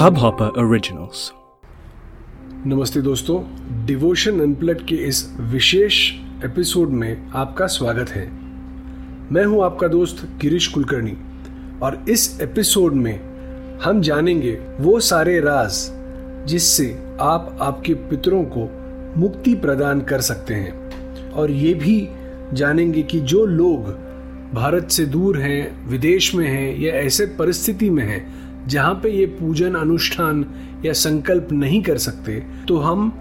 Hubhopper Originals. नमस्ते दोस्तों devotion unplug के इस विशेष एपिसोड में आपका स्वागत है मैं हूँ आपका दोस्त गिरीश कुलकर्णी और इस एपिसोड में हम जानेंगे वो सारे राज जिससे आप आपके पितरों को मुक्ति प्रदान कर सकते हैं और ये भी जानेंगे कि जो लोग भारत से दूर हैं, विदेश में हैं या ऐसे परिस्थिति में हैं जहाँ पे ये पूजन, अनुष्ठान या संकल्प नहीं कर सकते तो हम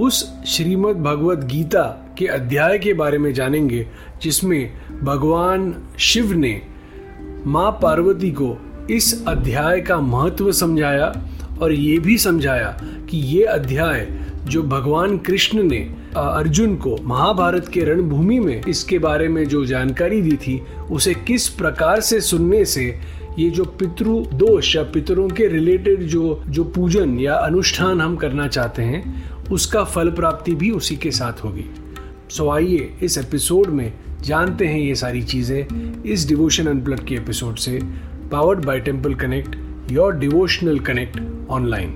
उस श्रीमद् भगवत गीता के अध्याय के बारे में जानेंगे, जिसमें भगवान शिव ने माँ पार्वती को इस अध्याय का महत्व समझाया और ये भी समझाया कि ये अध्याय जो भगवान कृष्ण ने अर्जुन को महाभारत के रणभूमि में इसके बारे में जो जानकारी दी थी, उसे किस प्रकार से सुनने से ये जो पितृ दोष या पितरों के रिलेटेड जो जो पूजन या अनुष्ठान हम करना चाहते हैं, उसका फल प्राप्ति भी उसी के साथ होगी। सो आइए इस एपिसोड में जानते हैं ये सारी चीज़ें इस डिवोशन अनप्लग के एपिसोड से powered by temple connect your devotional connect online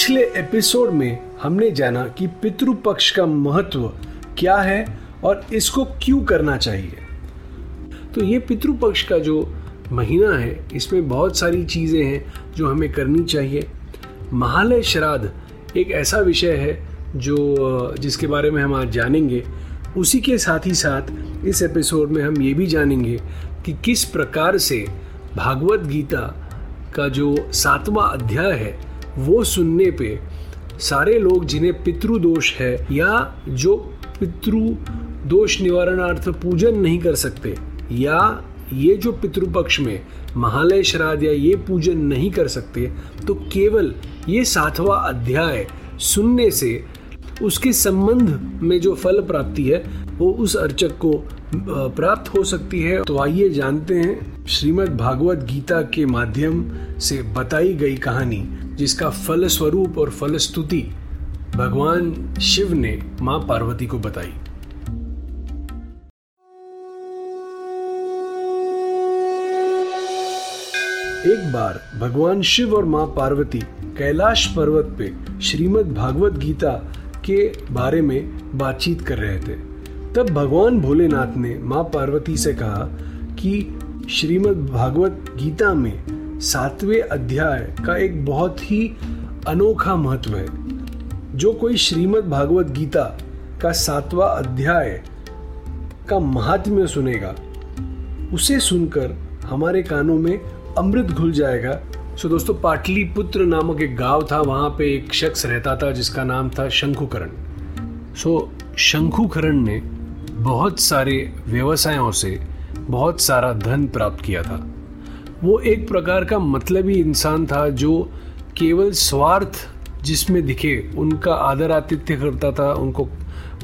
पिछले एपिसोड में हमने जाना कि पितृपक्ष का महत्व क्या है और इसको क्यों करना चाहिए। तो ये पितृपक्ष का जो महीना है, इसमें बहुत सारी चीज़ें हैं जो हमें करनी चाहिए। महालय श्राद्ध एक ऐसा विषय है जो, जिसके बारे में हम आज जानेंगे। उसी के साथ ही साथ इस एपिसोड में हम ये भी जानेंगे कि किस प्रकार से भागवत गीता का जो सातवां अध्याय है वो सुनने पे सारे लोग जिन्हें पितृदोष है या जो पितृ दोष निवारणार्थ पूजन नहीं कर सकते, या ये जो पितृपक्ष में महालय श्राद्ध या ये पूजन नहीं कर सकते तो केवल ये सातवां अध्याय सुनने से उसके संबंध में जो फल प्राप्ति है, वो उस अर्चक को प्राप्त हो सकती है। तो आइए जानते हैं श्रीमद् भागवत गीता के माध्यम से बताई गई कहानी। जिसका फल स्वरूप और फल स्तुति भगवान शिव ने माँ पार्वती को बताई। एक बार भगवान शिव और माँ पार्वती कैलाश पर्वत पे श्रीमद् भागवत गीता के बारे में बातचीत कर रहे थे। तब भगवान भोलेनाथ ने माँ पार्वती से कहा कि श्रीमद् भागवत गीता में सातवें अध्याय का एक बहुत ही अनोखा महत्व है। जो कोई श्रीमद् भागवत गीता का सातवां अध्याय का महात्म्य सुनेगा, उसे सुनकर हमारे कानों में अमृत घुल जाएगा। सो दोस्तों, पाटलिपुत्र नामक एक गाँव था, वहाँ पे एक शख्स रहता था जिसका नाम था शंखुकरण। सो शंखुकरण ने बहुत सारे व्यवसायों से बहुत सारा धन प्राप्त किया था। वो एक प्रकार का मतलबी इंसान था जो केवल स्वार्थ जिसमें दिखे उनका आदर आतिथ्य करता था उनको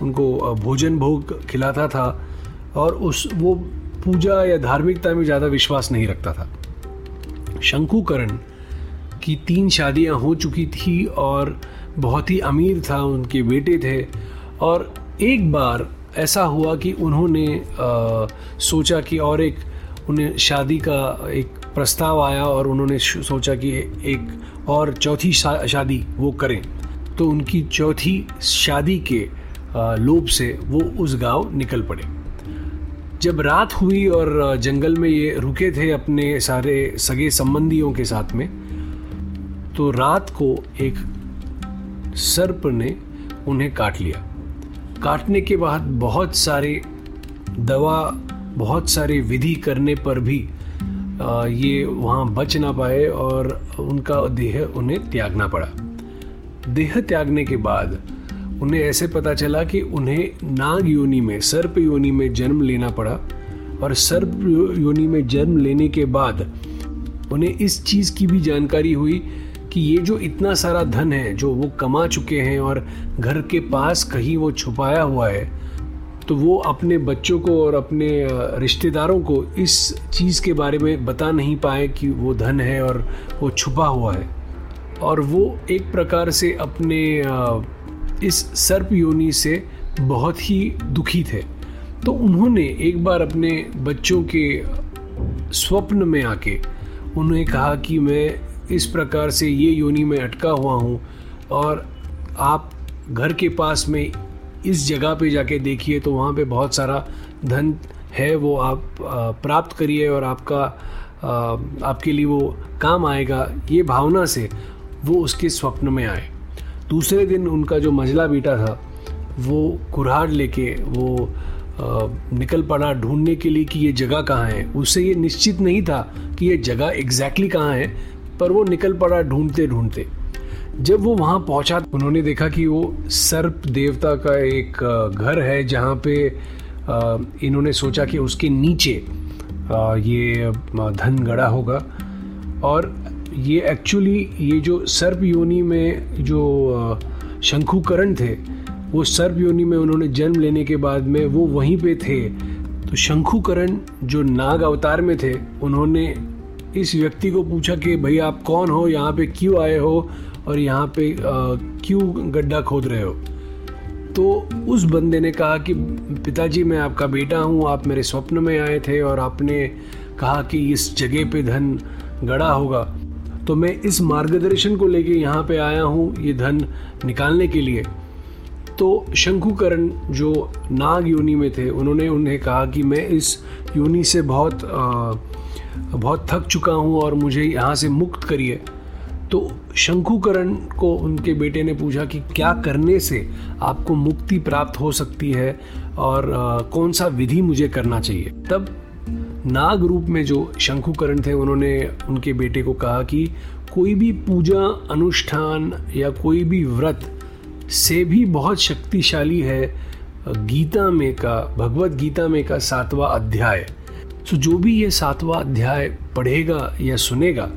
उनको भोजन भोग खिलाता था और उस वो पूजा या धार्मिकता में ज़्यादा विश्वास नहीं रखता था। शंकुकरण की तीन शादियाँ हो चुकी थी और बहुत ही अमीर था उनके बेटे थे और एक बार ऐसा हुआ कि उन्होंने आ, सोचा कि और एक उन्हें शादी का एक प्रस्ताव आया और उन्होंने सोचा कि एक और चौथी शा, शादी वो करें। तो उनकी चौथी शादी के लोभ से वो उस गाँव निकल पड़े। जब रात हुई और जंगल में ये रुके थे अपने सारे सगे संबंधियों के साथ में तो रात को एक सर्प ने उन्हें काट लिया। काटने के बाद बहुत सारे दवा बहुत सारे विधि करने पर भी ये वहाँ बच ना पाए और उनका देह उन्हें त्यागना पड़ा। देह त्यागने के बाद उन्हें ऐसे पता चला कि उन्हें नाग योनि में, सर्प योनि में जन्म लेना पड़ा और सर्प योनि में जन्म लेने के बाद उन्हें इस चीज़ की भी जानकारी हुई कि ये जो इतना सारा धन है, जो वो कमा चुके हैं और घर के पास कहीं वो छुपाया हुआ है तो वो अपने बच्चों को और अपने रिश्तेदारों को इस चीज़ के बारे में बता नहीं पाए कि वो धन है और वो छुपा हुआ है। और वो एक प्रकार से अपने इस सर्प योनि से बहुत ही दुखी थे। तो उन्होंने एक बार अपने बच्चों के स्वप्न में आके उन्हें कहा कि मैं इस प्रकार से ये योनि में अटका हुआ हूँ और आप घर के पास में इस जगह पे जाके देखिए तो वहाँ पे बहुत सारा धन है, वो आप प्राप्त करिए और आपका आपके लिए वो काम आएगा। ये भावना से वो उसके स्वप्न में आए। दूसरे दिन उनका जो मजला बेटा था, वो कुराड़ लेके, वो निकल पड़ा ढूँढने के लिए कि ये जगह कहाँ है। उससे ये निश्चित नहीं था कि ये जगह एग्जैक्टली कहाँ है, पर वो निकल पड़ा ढूंढते ढूंढते जब वो वहाँ पहुँचा, उन्होंने देखा कि वो सर्प देवता का एक घर है जहाँ पे इन्होंने सोचा कि उसके नीचे ये धन गड़ा होगा। और ये एक्चुअली ये जो सर्प योनि में जो शंखुकरण थे, वो सर्प योनि में उन्होंने जन्म लेने के बाद में वो वहीं पे थे। तो शंखुकरण जो नाग अवतार में थे, उन्होंने इस व्यक्ति को पूछा कि, भाई आप कौन हो? यहाँ पे क्यों आए हो? और यहाँ पे क्यों गड्ढा खोद रहे हो? तो उस बंदे ने कहा कि पिताजी मैं आपका बेटा हूँ आप मेरे स्वप्न में आए थे और आपने कहा कि इस जगह पे धन गड़ा होगा। तो मैं इस मार्गदर्शन को लेके यहाँ पे आया हूँ ये धन निकालने के लिए। तो शंकुकरण जो नाग योनि में थे उन्होंने उन्हें कहा कि मैं इस योनि से बहुत आ, बहुत थक चुका हूँ और मुझे यहाँ से मुक्त करिए। तो शंकुकरण को उनके बेटे ने पूछा कि क्या करने से आपको मुक्ति प्राप्त हो सकती है और कौन सा विधि मुझे करना चाहिए? तब नाग रूप में जो शंकुकरण थे, उन्होंने उनके बेटे को कहा कि कोई भी पूजा, अनुष्ठान या कोई भी व्रत से भी बहुत शक्तिशाली है गीता में का, भगवत गीता में का सातवां अध्याय। सो जो भी ये सातवां अध्याय पढ़ेगा या सुनेगा,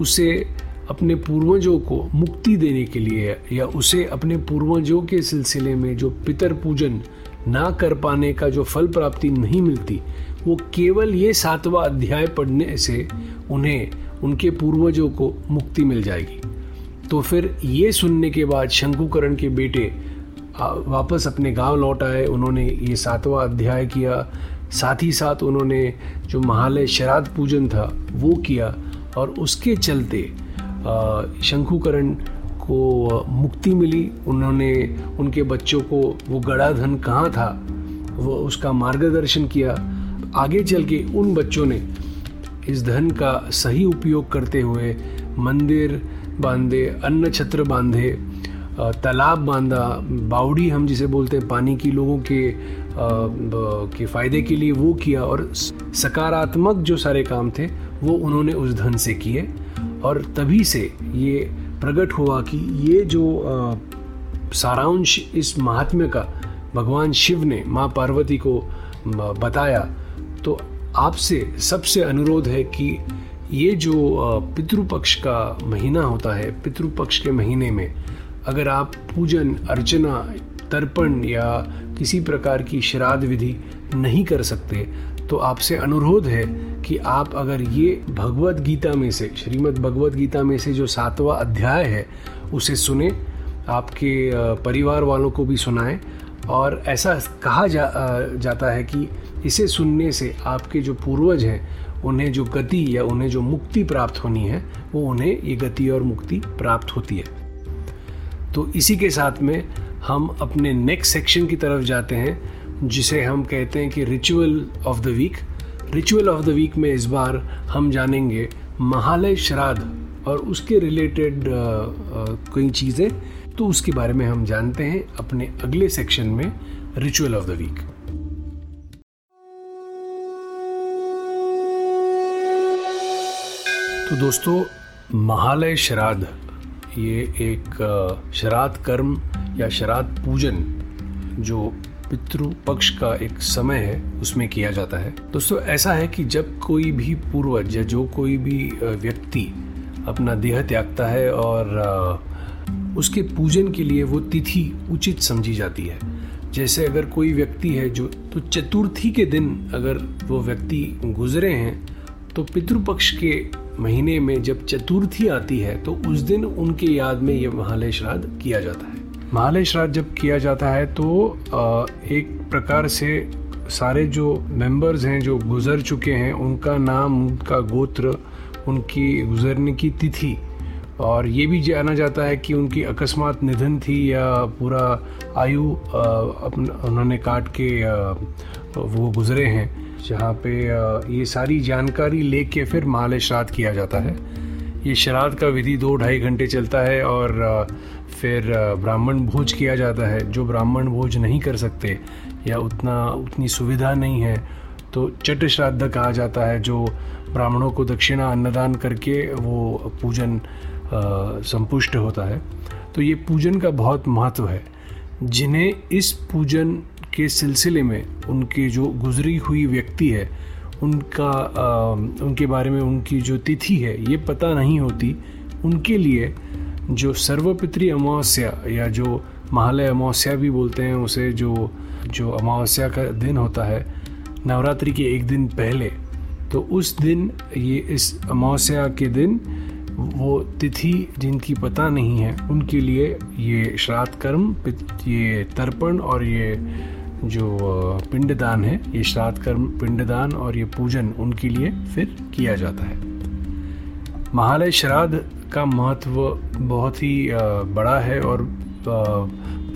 उसे अपने पूर्वजों को मुक्ति देने के लिए या उसे अपने पूर्वजों के सिलसिले में जो पितर पूजन ना कर पाने का जो फल प्राप्ति नहीं मिलती, वो केवल ये सातवां अध्याय पढ़ने से उन्हें, उनके पूर्वजों को मुक्ति मिल जाएगी। तो फिर ये सुनने के बाद शंकुकरण के बेटे वापस अपने गाँव लौट आए, उन्होंने ये सातवां अध्याय किया। साथ ही साथ उन्होंने जो महालय श्राद्ध पूजन था, वो किया और उसके चलते शंकुकरण को मुक्ति मिली। उन्होंने उनके बच्चों को, वो गड़ा धन कहाँ था, वो उसका मार्गदर्शन किया। आगे चल के उन बच्चों ने इस धन का सही उपयोग करते हुए मंदिर बांधे, अन्न छत्र बांधे तालाब बांधा। बावड़ी हम जिसे बोलते हैं, पानी की लोगों के के फ़ायदे के लिए वो किया और सकारात्मक जो सारे काम थे, वो उन्होंने उस धन से किए। और तभी से ये प्रकट हुआ कि ये जो सारांश इस महात्म्य का, भगवान शिव ने माँ पार्वती को बताया तो आपसे सबसे अनुरोध है कि ये जो पितृपक्ष का महीना होता है, पितृपक्ष के महीने में, अगर आप पूजन, अर्चना, तर्पण या किसी प्रकार की श्राद्ध विधि नहीं कर सकते तो आपसे अनुरोध है कि आप अगर ये भगवत गीता में से, श्रीमद् भगवत गीता में से जो सातवां अध्याय है, उसे सुने, आपके परिवार वालों को भी सुनाएँ। और ऐसा कहा जा जाता है कि इसे सुनने से आपके जो पूर्वज हैं, उन्हें जो गति या उन्हें जो मुक्ति प्राप्त होनी है, वो उन्हें ये गति और मुक्ति प्राप्त होती है। तो इसी के साथ में हम अपने नेक्स्ट सेक्शन की तरफ़ जाते हैं। जिसे हम कहते हैं कि ritual of the week ritual of the week में इस बार हम जानेंगे महालय श्राद्ध और उसके रिलेटेड कई चीज़ें। तो उसके बारे में हम जानते हैं अपने अगले सेक्शन में रिचुअल ऑफ़ द वीक तो दोस्तों, महालय श्राद्ध, ये एक श्राद्ध कर्म या श्राद्ध पूजन जो पितृ पक्ष का एक समय है, उसमें किया जाता है। दोस्तों, ऐसा है कि जब कोई भी पूर्वज या जो कोई भी व्यक्ति अपना देह त्यागता है और उसके पूजन के लिए वो तिथि उचित समझी जाती है। जैसे अगर कोई व्यक्ति है जो तो चतुर्थी के दिन अगर वो व्यक्ति गुजरे हैं तो पितृपक्ष के महीने में जब चतुर्थी आती है तो उस दिन उनके याद में ये महालय श्राद्ध किया जाता है। महालय श्राद्ध जब किया जाता है तो एक प्रकार से सारे जो मेंबर्स हैं, जो गुजर चुके हैं, उनका नाम, उनका गोत्र, उनकी गुजरने की तिथि। और ये भी जाना जाता है कि उनकी अकस्मात निधन थी या पूरा आयु उन्होंने काट के वो गुजरे हैं, जहाँ पे ये सारी जानकारी लेके फिर माल श्राद्ध किया जाता है। ये श्राद्ध का विधि दो ढाई घंटे चलता है और फिर ब्राह्मण भोज किया जाता है। जो ब्राह्मण भोज नहीं कर सकते या उतना उतनी सुविधा नहीं है तो चट श्राद्ध कहा जाता है जो ब्राह्मणों को दक्षिणा अन्नदान करके वो पूजन संपुष्ट होता है। तो ये पूजन का बहुत महत्व है। जिन्हें इस पूजन के सिलसिले में उनके जो गुजरी हुई व्यक्ति है उनका आ, उनके बारे में उनकी जो तिथि है ये पता नहीं होती। उनके लिए जो सर्वपित्री अमावस्या या जो महालय अमावस्या भी बोलते हैं, उसे जो जो अमावस्या का दिन होता है, नवरात्रि के एक दिन पहले तो उस दिन, ये इस अमावस्या के दिन, वो तिथि जिनकी पता नहीं है, उनके लिए ये श्राद्ध कर्म ये तर्पण और ये जो पिंडदान है, ये श्राद्ध कर्म, पिंडदान और ये पूजन उनके लिए फिर किया जाता है। महालय श्राद्ध का महत्व बहुत ही बड़ा है और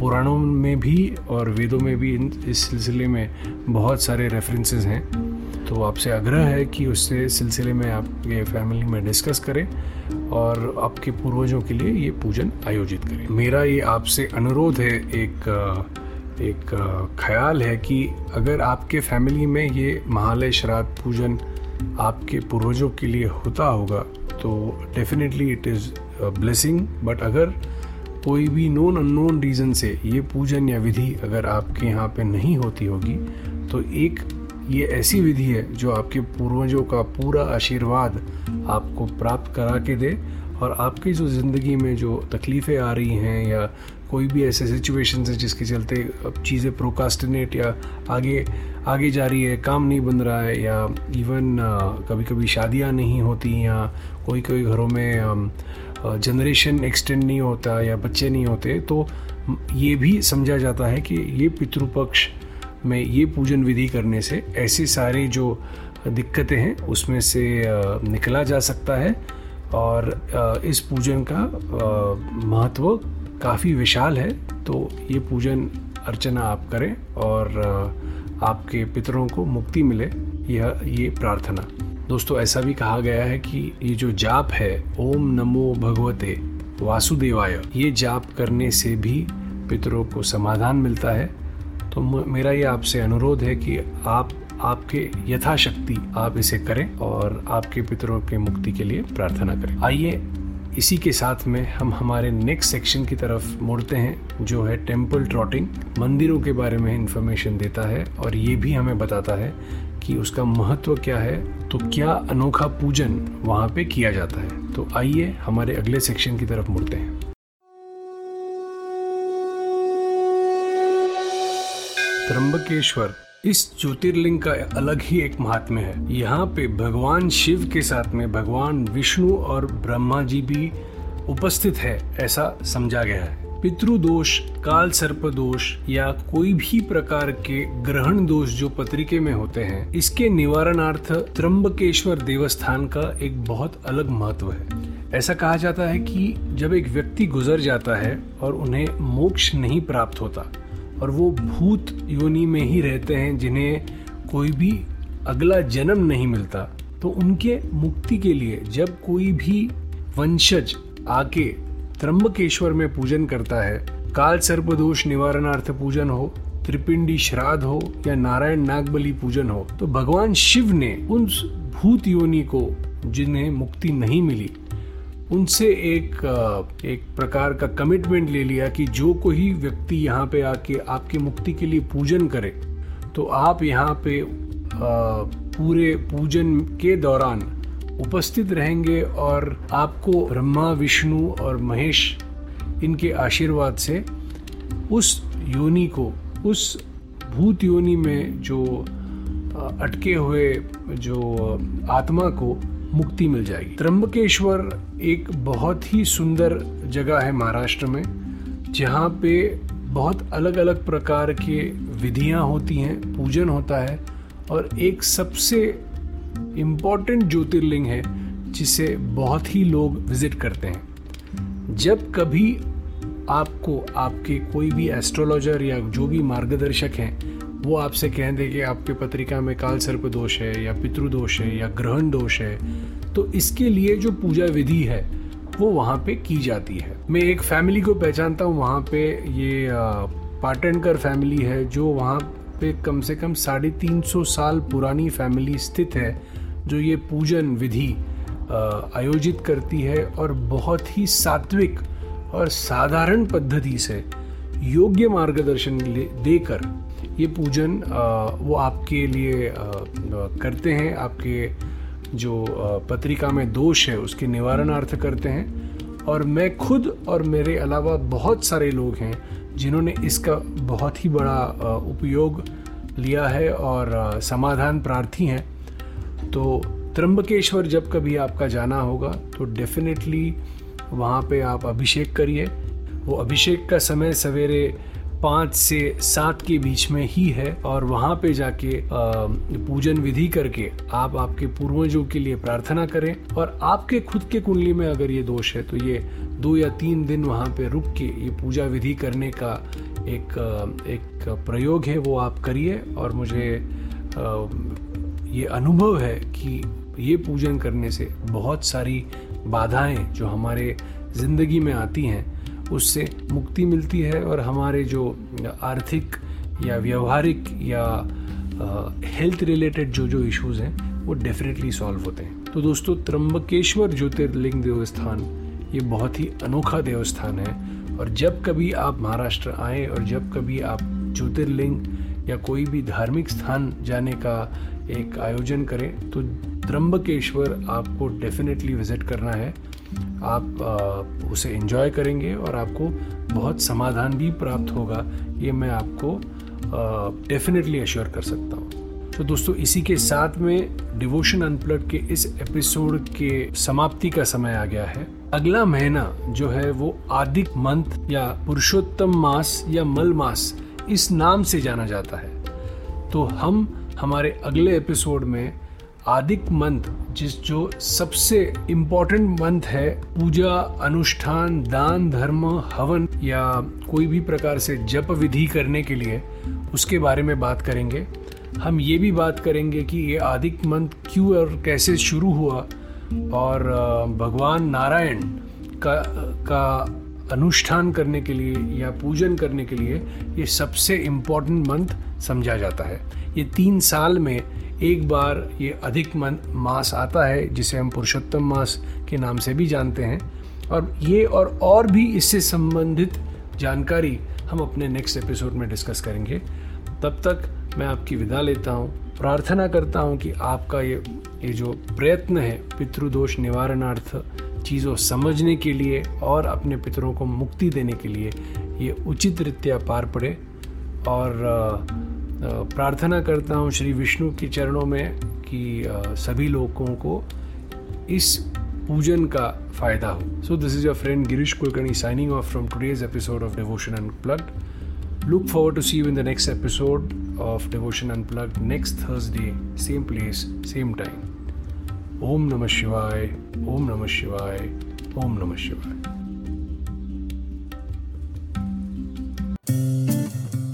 पुराणों में भी और वेदों में भी इस सिलसिले में बहुत सारे रेफरेंसेस हैं। तो आपसे आग्रह है कि उससे सिलसिले में आप ये फैमिली में डिस्कस करें और आपके पूर्वजों के लिए ये पूजन आयोजित करें। मेरा ये आपसे अनुरोध है, एक एक ख्याल है कि अगर आपके फैमिली में ये महालय श्राद्ध पूजन आपके पूर्वजों के लिए होता होगा तो definitely it is blessing but अगर कोई भी नोन अननोन रीज़न से ये पूजन या विधि अगर आपके यहाँ पे नहीं होती होगी तो एक ये ऐसी विधि है जो आपके पूर्वजों का पूरा आशीर्वाद आपको प्राप्त करा के दे और आपकी जो ज़िंदगी में जो तकलीफ़ें आ रही हैं या कोई भी ऐसे सिचुएशन है जिसके चलते अब चीज़ें प्रोकास्टिनेट या आगे आगे जा रही है, काम नहीं बन रहा है या इवन कभी कभी शादियाँ नहीं होती या कोई कोई घरों में जनरेशन एक्सटेंड नहीं होता या बच्चे नहीं होते तो ये भी समझा जाता है कि ये पितृपक्ष में ये पूजन विधि करने से ऐसे सारे जो दिक्कतें हैं उसमें से निकला जा सकता है और इस पूजन का महत्व काफ़ी विशाल है तो ये पूजन, अर्चना आप करें और आपके पितरों को मुक्ति मिले यह, ये प्रार्थना। दोस्तों, ऐसा भी कहा गया है कि ये जो जाप है, ओम नमो भगवते वासुदेवाय, ये जाप करने से भी पितरों को समाधान मिलता है। तो मेरा ये आपसे अनुरोध है कि आप, आपके यथाशक्ति आप इसे करें और आपके पितरों के मुक्ति के लिए प्रार्थना करें। आइए इसी के साथ में हम हमारे नेक्स्ट सेक्शन की तरफ़ मुड़ते हैं, जो है टेंपल ट्रॉटिंग मंदिरों के बारे में इंफॉर्मेशन देता है और ये भी हमें बताता है कि उसका महत्व क्या है तो क्या अनोखा पूजन वहाँ पे किया जाता है। तो आइए हमारे अगले सेक्शन की तरफ़ मुड़ते हैं। त्र्यंबकेश्वर इस ज्योतिर्लिंग का अलग ही एक महात्म्य है। यहाँ पे भगवान शिव के साथ में भगवान विष्णु और ब्रह्मा जी भी उपस्थित है, ऐसा समझा गया है। पितृदोष काल सर्प दोष या कोई भी प्रकार के ग्रहण दोष जो पत्रिके में होते हैं, इसके निवारणार्थ त्र्यंबकेश्वर देवस्थान का एक बहुत अलग महत्व है। ऐसा कहा जाता है कि जब एक व्यक्ति गुजर जाता है और उन्हें मोक्ष नहीं प्राप्त होता और वो भूत योनि में ही रहते हैं, जिन्हें कोई भी अगला जन्म नहीं मिलता। तो उनके मुक्ति के लिए जब कोई भी वंशज आके त्रंबकेश्वर में पूजन करता है, काल सर्पदोष निवारणार्थ पूजन हो, त्रिपिंडी श्राद्ध हो या नारायण नागबली पूजन हो तो भगवान शिव ने उन भूत योनि को, जिन्हें मुक्ति नहीं मिली उनसे एक एक प्रकार का कमिटमेंट ले लिया कि जो कोई व्यक्ति यहाँ पे आके आपके मुक्ति के लिए पूजन करे तो आप यहाँ पे पूरे पूजन के दौरान उपस्थित रहेंगे और आपको ब्रह्मा, विष्णु और महेश इनके आशीर्वाद से उस योनि को, उस भूत योनि में जो अटके हुए जो आत्मा को मुक्ति मिल जाएगी। त्र्यंबकेश्वर एक बहुत ही सुंदर जगह है महाराष्ट्र में, जहाँ पे बहुत अलग अलग प्रकार के विधियाँ होती हैं, पूजन होता है, और एक सबसे इंपॉर्टेंट ज्योतिर्लिंग है, जिसे बहुत ही लोग विज़िट करते हैं। जब कभी आपको, आपके कोई भी एस्ट्रोलॉजर या जो भी मार्गदर्शक हैं वो आपसे कह दें कि आपके पत्रिका में काल सर्प दोष है या पितृदोष है या ग्रहण दोष है तो इसके लिए जो पूजा विधि है, वो वहाँ पे की जाती है। मैं एक फैमिली को पहचानता हूँ, वहाँ पे ये पाटनकर फैमिली है, जो वहाँ पे कम से कम साढ़े तीन सौ साल पुरानी फैमिली स्थित है, जो ये पूजन विधि आयोजित करती है और बहुत ही सात्विक और साधारण पद्धति से योग्य मार्गदर्शन देकर ये पूजन वो आपके लिए करते हैं। आपके जो पत्रिका में दोष है, उसके निवारणार्थ करते हैं। और मैं खुद और मेरे अलावा बहुत सारे लोग हैं, जिन्होंने इसका बहुत ही बड़ा उपयोग लिया है और समाधान प्रार्थी हैं। तो त्र्यंबकेश्वर जब कभी आपका जाना होगा तो डेफिनेटली वहाँ पे आप अभिषेक करिए। वो अभिषेक का समय सवेरे पाँच से सात के बीच में ही है और वहाँ पे जाके पूजन विधि करके आप आपके पूर्वजों के लिए प्रार्थना करें। और आपके खुद के कुंडली में अगर ये दोष है तो ये दो या तीन दिन वहाँ पे रुक के ये पूजा विधि करने का एक एक प्रयोग है, वो आप करिए। और मुझे ये अनुभव है कि ये पूजन करने से बहुत सारी बाधाएँ जो हमारे ज़िंदगी में आती हैं उससे मुक्ति मिलती है और हमारे जो आर्थिक या व्यवहारिक या हेल्थ रिलेटेड जो जो इश्यूज़ हैं, वो डेफिनेटली सॉल्व होते हैं। तो दोस्तों, त्र्यंबकेश्वर ज्योतिर्लिंग देवस्थान, ये बहुत ही अनोखा देवस्थान है और जब कभी आप महाराष्ट्र आए और जब कभी आप ज्योतिर्लिंग या कोई भी धार्मिक स्थान जाने का एक आयोजन करें तो त्र्यंबकेश्वर आपको डेफिनेटली विज़िट करना है। आप उसे एंजॉय करेंगे और आपको बहुत समाधान भी प्राप्त होगा। ये मैं आपको डेफिनेटली अश्योर कर सकता हूँ। तो दोस्तों, इसी के साथ में डिवोशन अनप्लग के इस एपिसोड के समाप्ति का समय आ गया है। अगला महीना जो है वो आदिक मंथ या पुरुषोत्तम मास या मल मास इस नाम से जाना जाता है। तो हम हमारे अगले एपिसोड में आदिक मंथ, जिस जो सबसे इम्पोर्टेंट मंथ है, पूजा, अनुष्ठान, दान, धर्म, हवन या कोई भी प्रकार से जप विधि करने के लिए उसके बारे में बात करेंगे। हम ये भी बात करेंगे कि ये आदिक मंथ क्यों और कैसे शुरू हुआ और भगवान नारायण का का अनुष्ठान करने के लिए या पूजन करने के लिए ये सबसे इम्पोर्टेंट मंथ समझा जाता है। ये तीन साल में एक बार ये अधिक मन मास आता है, जिसे हम पुरुषोत्तम मास के नाम से भी जानते हैं। और ये और और भी इससे संबंधित जानकारी हम अपने नेक्स्ट एपिसोड में डिस्कस करेंगे। तब तक मैं आपकी विदा लेता हूँ। प्रार्थना करता हूँ कि आपका ये ये जो प्रयत्न है, पितृदोष निवारणार्थ चीज़ों समझने के लिए और अपने पितरों को मुक्ति देने के लिए, ये उचित रीत्या पार पड़े। और प्रार्थना करता हूँ श्री विष्णु के चरणों में कि सभी लोगों को इस पूजन का फ़ायदा हो। So this is your friend Girish Kulkarni signing off from today's episode of devotion unplugged look forward to see you in the next episode of devotion unplugged next Thursday same place same time ओम नमः शिवाय ओम नमः शिवाय ओम नमः शिवाय